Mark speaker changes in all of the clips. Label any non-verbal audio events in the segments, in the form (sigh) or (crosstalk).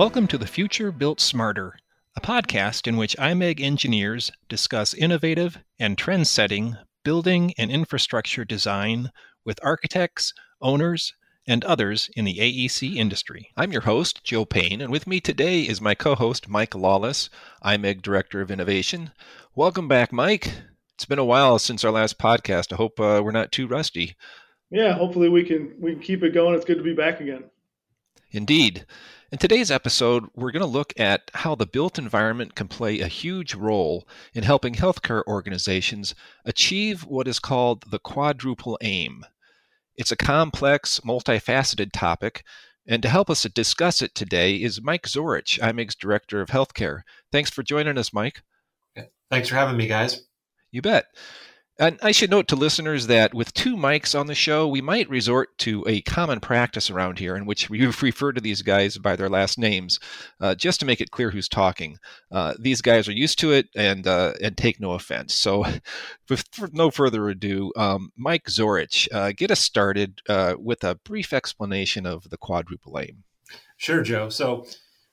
Speaker 1: Welcome to The Future Built Smarter, a podcast in which IMEG engineers discuss innovative and trend setting building and infrastructure design with architects, owners, and others in the AEC industry. I'm your host, Joe Payne, and with me today is my co host, Mike Lawless, IMEG Director of Innovation. Welcome back, Mike. It's been a while since our last podcast. I hope uh, we're not too rusty.
Speaker 2: Yeah, hopefully we can we can keep it going. It's good to be back again.
Speaker 1: Indeed. In today's episode, we're going to look at how the built environment can play a huge role in helping healthcare organizations achieve what is called the quadruple aim. It's a complex, multifaceted topic, and to help us discuss it today is Mike Zorich, IMEG's Director of Healthcare. Thanks for joining us, Mike.
Speaker 3: Thanks for having me, guys.
Speaker 1: You bet. And I should note to listeners that with two mics on the show, we might resort to a common practice around here in which we (laughs) refer to these guys by their last names, uh, just to make it clear who's talking. Uh, these guys are used to it and uh, and take no offense. So, (laughs) with no further ado, um, Mike Zorich, uh, get us started uh, with a brief explanation of the quadruple aim.
Speaker 3: Sure, Joe. So.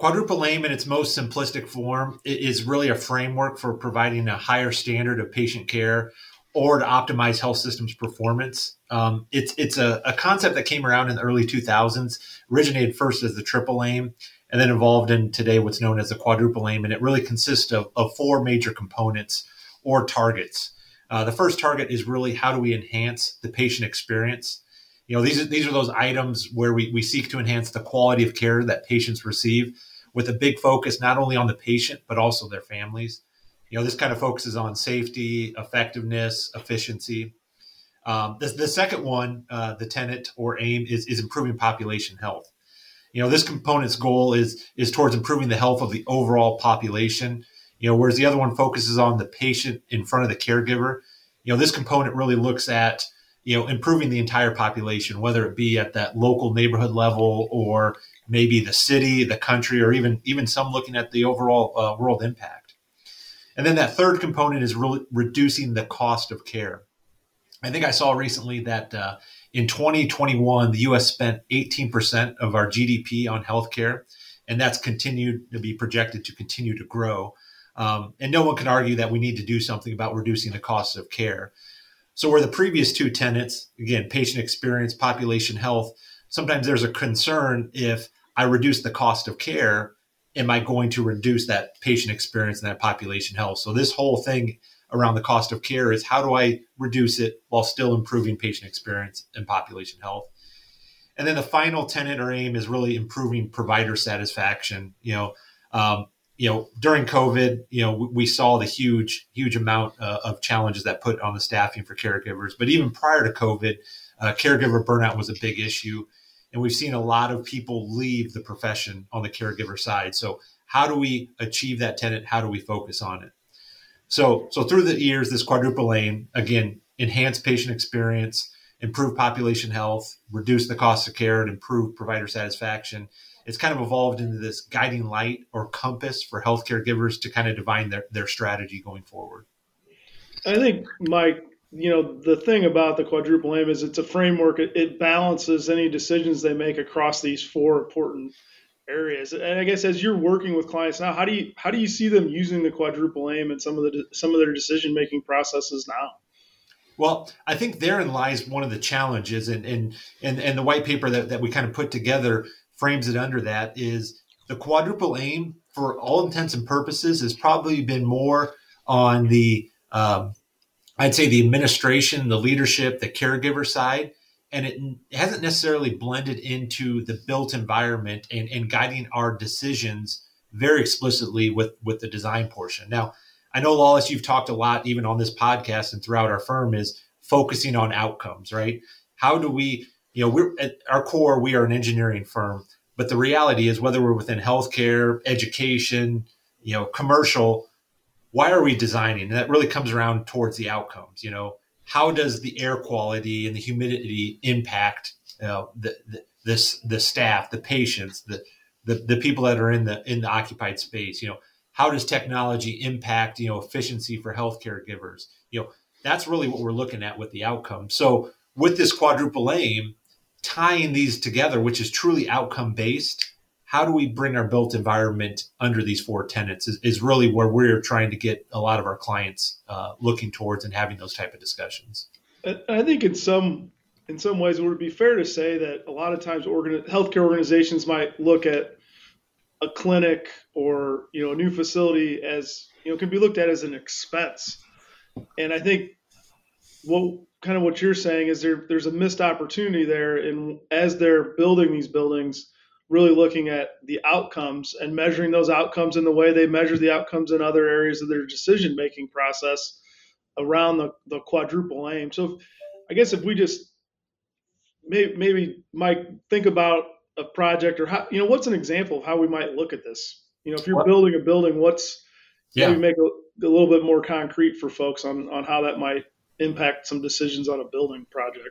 Speaker 3: Quadruple aim in its most simplistic form is really a framework for providing a higher standard of patient care or to optimize health systems performance. Um, it's it's a, a, concept that came around in the early 2000s, originated first as the triple aim, and then evolved in today what's known as the quadruple aim. And it really consists of, of four major components or targets. Uh, the first target is really how do we enhance the patient experience? You know, these are, these are those items where we, we seek to enhance the quality of care that patients receive with a big focus not only on the patient, but also their families. You know, this kind of focuses on safety, effectiveness, efficiency. Um, the, the, second one, uh, the tenet or aim, is, is improving population health. You know, this component's goal is is towards improving the health of the overall population. You know, whereas the other one focuses on the patient in front of the caregiver. You know, this component really looks at you know improving the entire population, whether it be at that local neighborhood level or maybe the city, the country, or even even some looking at the overall uh, world impact. And then that third component is really reducing the cost of care. I think I saw recently that uh, in 2021, the US spent 18% of our GDP on healthcare, and that's continued to be projected to continue to grow. Um, and no one can argue that we need to do something about reducing the cost of care. So, where the previous two tenets, again, patient experience, population health, sometimes there's a concern if I reduce the cost of care, am I going to reduce that patient experience and that population health? So this whole thing around the cost of care is how do I reduce it while still improving patient experience and population health? And then the final tenet or aim is really improving provider satisfaction. You know, um, you know, during COVID, you know, we, we saw the huge, huge amount uh, of challenges that put on the staffing for caregivers. But even prior to COVID, uh, caregiver burnout was a big issue and we've seen a lot of people leave the profession on the caregiver side. So how do we achieve that tenant? How do we focus on it? So so through the years, this quadruple aim again enhance patient experience, improve population health, reduce the cost of care, and improve provider satisfaction. It's kind of evolved into this guiding light or compass for healthcare givers to kind of define their, their strategy going forward.
Speaker 2: I think, Mike, you know the thing about the quadruple aim is it's a framework. It, it, balances any decisions they make across these four important areas. And i guess as you're working with clients now how do you how do you see them using the quadruple aim and some of the some of their decision making processes now?
Speaker 3: Well i think therein lies one of the challenges and and and, and the white paper that, that we kind of put together frames it under that is the quadruple aim for all intents and purposes has probably been more on the um, I'd say the administration, the leadership, the caregiver side, and it hasn't necessarily blended into the built environment and, and guiding our decisions very explicitly with with the design portion. Now, I know Lawless, you've talked a lot, even on this podcast and throughout our firm, is focusing on outcomes, right? How do we, you know, we're at our core, we are an engineering firm, but the reality is whether we're within healthcare, education, you know, commercial, why are we designing? And that really comes around towards the outcomes. You know, how does the air quality and the humidity impact the, the this the staff, the patients, the, the the people that are in the in the occupied space? You know, how does technology impact you know efficiency for healthcare givers? You know, that's really what we're looking at with the outcome. So with this quadruple aim, tying these together, which is truly outcome based, how do we bring our built environment under these four tenets is, is really where we're trying to get a lot of our clients uh, looking towards and having those type of discussions.
Speaker 2: I think in some in some ways, it would be fair to say that a lot of times organ- healthcare organizations might look at a clinic or you know a new facility as you know can be looked at as an expense, and I think what kind of what you're saying is there there's a missed opportunity there, and as they're building these buildings really looking at the outcomes and measuring those outcomes in the way they measure the outcomes in other areas of their decision making process around the, the quadruple aim. So, if, I guess if we just maybe, maybe Mike think about a project or how you know what's an example of how we might look at this. You know, if you're what? building a building, what's yeah. maybe make a, a little bit more concrete for folks on on how that might impact some decisions on a building project.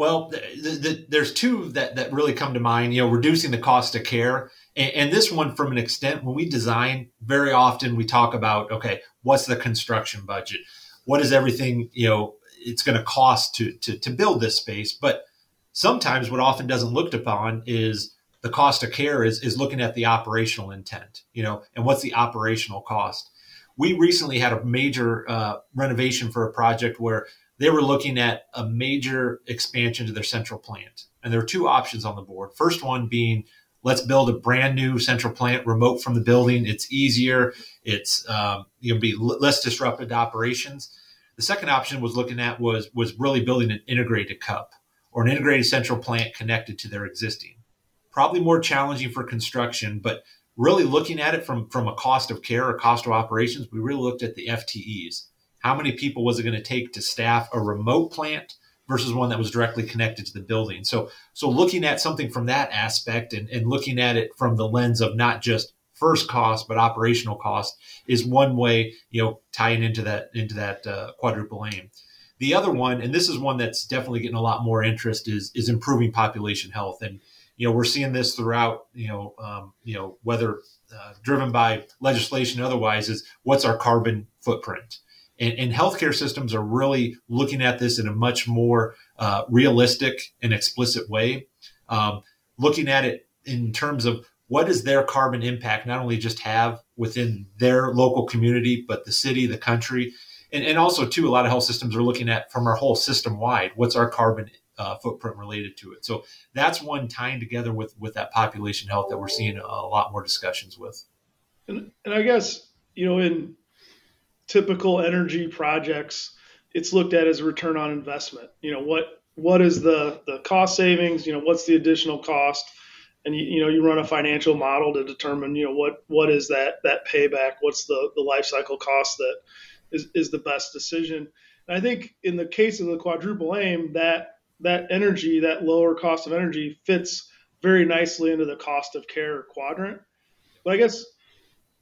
Speaker 3: Well, the, the, there's two that, that really come to mind. You know, reducing the cost of care, and, and, this one, from an extent, when we design, very often we talk about, okay, what's the construction budget? What is everything you know it's going to cost to, to to build this space? But sometimes, what often doesn't looked upon is the cost of care is is looking at the operational intent. You know, and what's the operational cost? We recently had a major uh, renovation for a project where they were looking at a major expansion to their central plant. And there were two options on the board. First one being let's build a brand new central plant remote from the building. It's easier. It's um, you know be less disrupted to operations. The second option was looking at was was really building an integrated cup or an integrated central plant connected to their existing. Probably more challenging for construction, but really looking at it from from a cost of care or cost of operations, we really looked at the FTEs how many people was it going to take to staff a remote plant versus one that was directly connected to the building? So so looking at something from that aspect and, and looking at it from the lens of not just first cost but operational cost is one way you know tying into that into that uh, quadruple aim. The other one and this is one that's definitely getting a lot more interest is is improving population health. And you know we're seeing this throughout you know um, you know whether uh, driven by legislation otherwise is what's our carbon footprint and, and healthcare systems are really looking at this in a much more uh, realistic and explicit way, um, looking at it in terms of what does their carbon impact not only just have within their local community, but the city, the country, and, and also too, a lot of health systems are looking at from our whole system wide, what's our carbon uh, footprint related to it. So that's one tying together with with that population health that we're seeing a, a lot more discussions with.
Speaker 2: And, and I guess you know in typical energy projects, it's looked at as a return on investment. You know, what what is the the cost savings? You know, what's the additional cost? And you, you know, you run a financial model to determine, you know, what what is that that payback? What's the the life cycle cost that is is the best decision? And I think in the case of the quadruple aim, that that energy, that lower cost of energy, fits very nicely into the cost of care quadrant. But I guess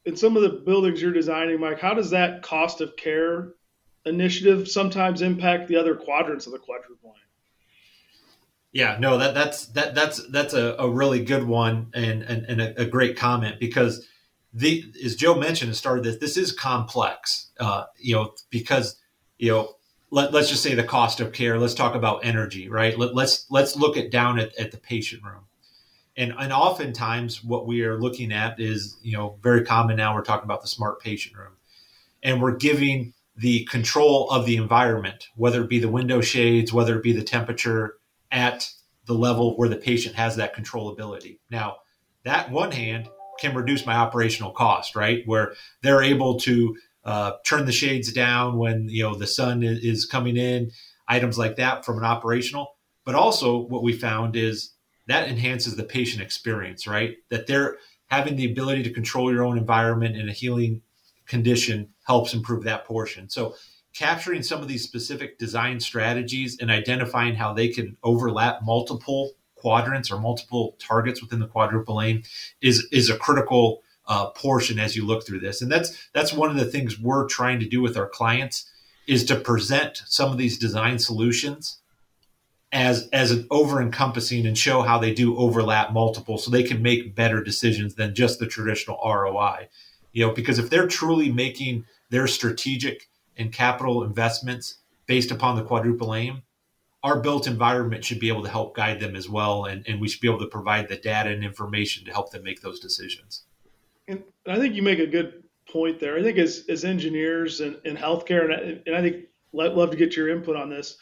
Speaker 2: in some of the buildings you're designing, Mike, how does that cost of care initiative sometimes impact the other quadrants of the quadruple?
Speaker 3: Yeah, no, that that's that that's that's a, a really good one and and, and a, a, great comment because the as Joe mentioned and started this, this is complex. Uh, you know, because you know, let, us just say the cost of care. Let's talk about energy, right? Let, let's let's look at down at, at the patient room and and oftentimes what we are looking at is you know very common now we're talking about the smart patient room. And we're giving the control of the environment whether it be the window shades whether it be the temperature at the level where the patient has that controllability. Now that one hand can reduce my operational cost right? Where they're able to uh, turn the shades down when you know the sun is coming in items like that from an operational. But also what we found is that enhances the patient experience, right? That they're having the ability to control your own environment in a healing condition helps improve that portion. So capturing some of these specific design strategies and identifying how they can overlap multiple quadrants or multiple targets within the quadruple aim is is a critical uh, portion as you look through this. And that's that's one of the things we're trying to do with our clients is to present some of these design solutions as as an over encompassing and show how they do overlap multiple so they can make better decisions than just the traditional ROI. You know, because if they're truly making their strategic and capital investments based upon the quadruple aim, our built environment should be able to help guide them as well. And, and we should be able to provide the data and information to help them make those decisions.
Speaker 2: And I think you make a good point there. I think as, as engineers and in healthcare, and I, and I think love to get your input on this.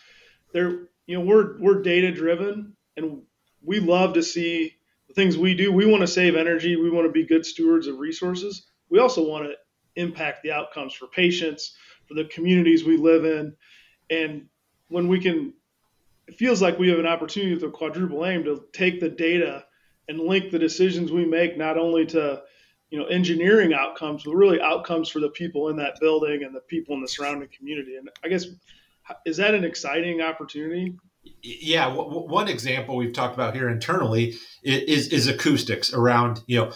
Speaker 2: There, you know, we're we're data driven, and we love to see the things we do. We want to save energy. We want to be good stewards of resources. We also want to impact the outcomes for patients, for the communities we live in, and when we can, it feels like we have an opportunity with the quadruple aim to take the data and link the decisions we make not only to you know engineering outcomes but really outcomes for the people in that building and the people in the surrounding community and i guess is that an exciting opportunity?
Speaker 3: Yeah w- one example we've talked about here internally is is acoustics around you know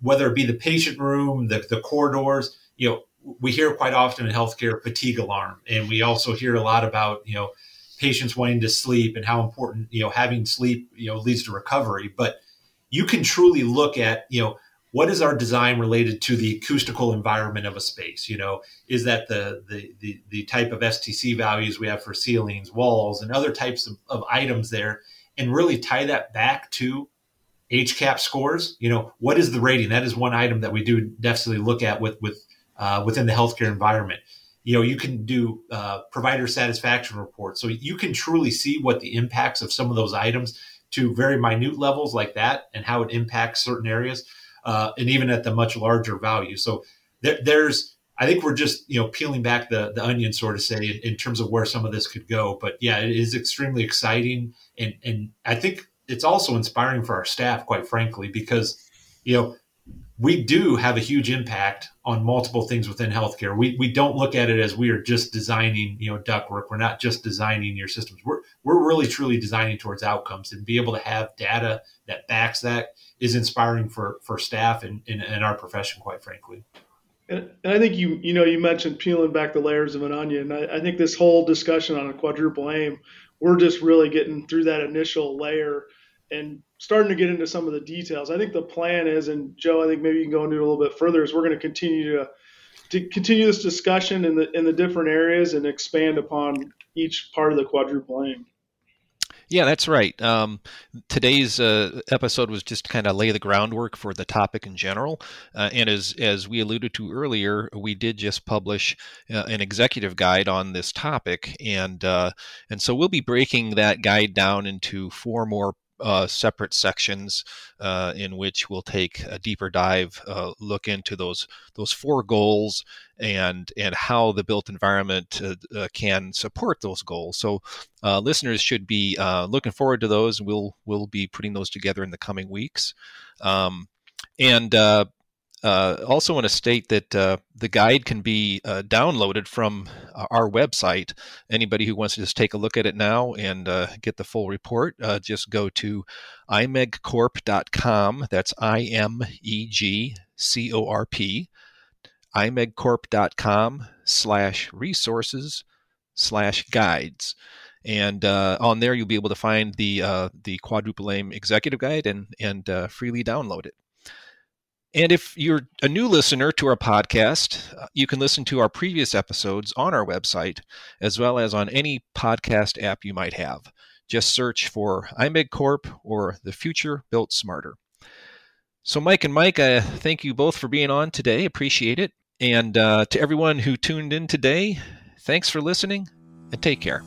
Speaker 3: whether it be the patient room the, the corridors you know we hear quite often in healthcare fatigue alarm and we also hear a lot about you know patients wanting to sleep and how important you know having sleep you know leads to recovery. But you can truly look at you know what is our design related to the acoustical environment of a space? You know is that the the the, the type of stc values we have for ceilings walls and other types of, of items there and really tie that back to HCAHPS scores? You know what is the rating? That is one item that we do definitely look at with with uh, within the healthcare environment. You know you can do uh, provider satisfaction reports. So you can truly see what the impacts of some of those items to very minute levels like that and how it impacts certain areas uh, and even at the much larger value. So there, there's, I think we're just you know peeling back the the onion, sort of say, in, in, terms of where some of this could go. But yeah, it is extremely exciting, and and I think it's also inspiring for our staff, quite frankly, because you know we do have a huge impact on multiple things within healthcare. We, we don't look at it as we are just designing, you know, ductwork. We're not just designing your systems. We're, we're really truly designing towards outcomes and be able to have data that backs that is inspiring for, for staff and in, in, our profession, quite frankly.
Speaker 2: And, and, I think you, you know, you mentioned peeling back the layers of an onion. I, I think this whole discussion on a quadruple aim, we're just really getting through that initial layer and starting to get into some of the details. I think the plan is, and Joe, I think maybe you can go into it a little bit further. Is we're going to continue to to continue this discussion in the in the different areas and expand upon each part of the quadruple aim.
Speaker 1: Yeah, that's right. Um, today's uh, episode was just kind of lay the groundwork for the topic in general, uh, and as as we alluded to earlier, we did just publish uh, an executive guide on this topic, and uh, and so we'll be breaking that guide down into four more uh, separate sections uh, in which we'll take a deeper dive uh, look into those those four goals and and how the built environment uh, uh, can support those goals. So uh, listeners should be looking forward to those. We'll we'll be putting those together in the coming weeks. Um, and uh, also want to state that uh, the guide can be uh, downloaded from uh, our website. Anybody who wants to just take a look at it now and uh, get the full report, uh, just go to imegcorp.com. That's I M E G C O R P. imegcorp.com slash resources slash guides. And on there, you'll be able to find the the quadruple aim executive guide and and freely download it. And if you're a new listener to our podcast, you can listen to our previous episodes on our website, as well as on any podcast app you might have. Just search for IMEG Corp or The Future Built Smarter. So, Mike and Mike, uh, thank you both for being on today. Appreciate it. And uh, to everyone who tuned in today, thanks for listening and take care.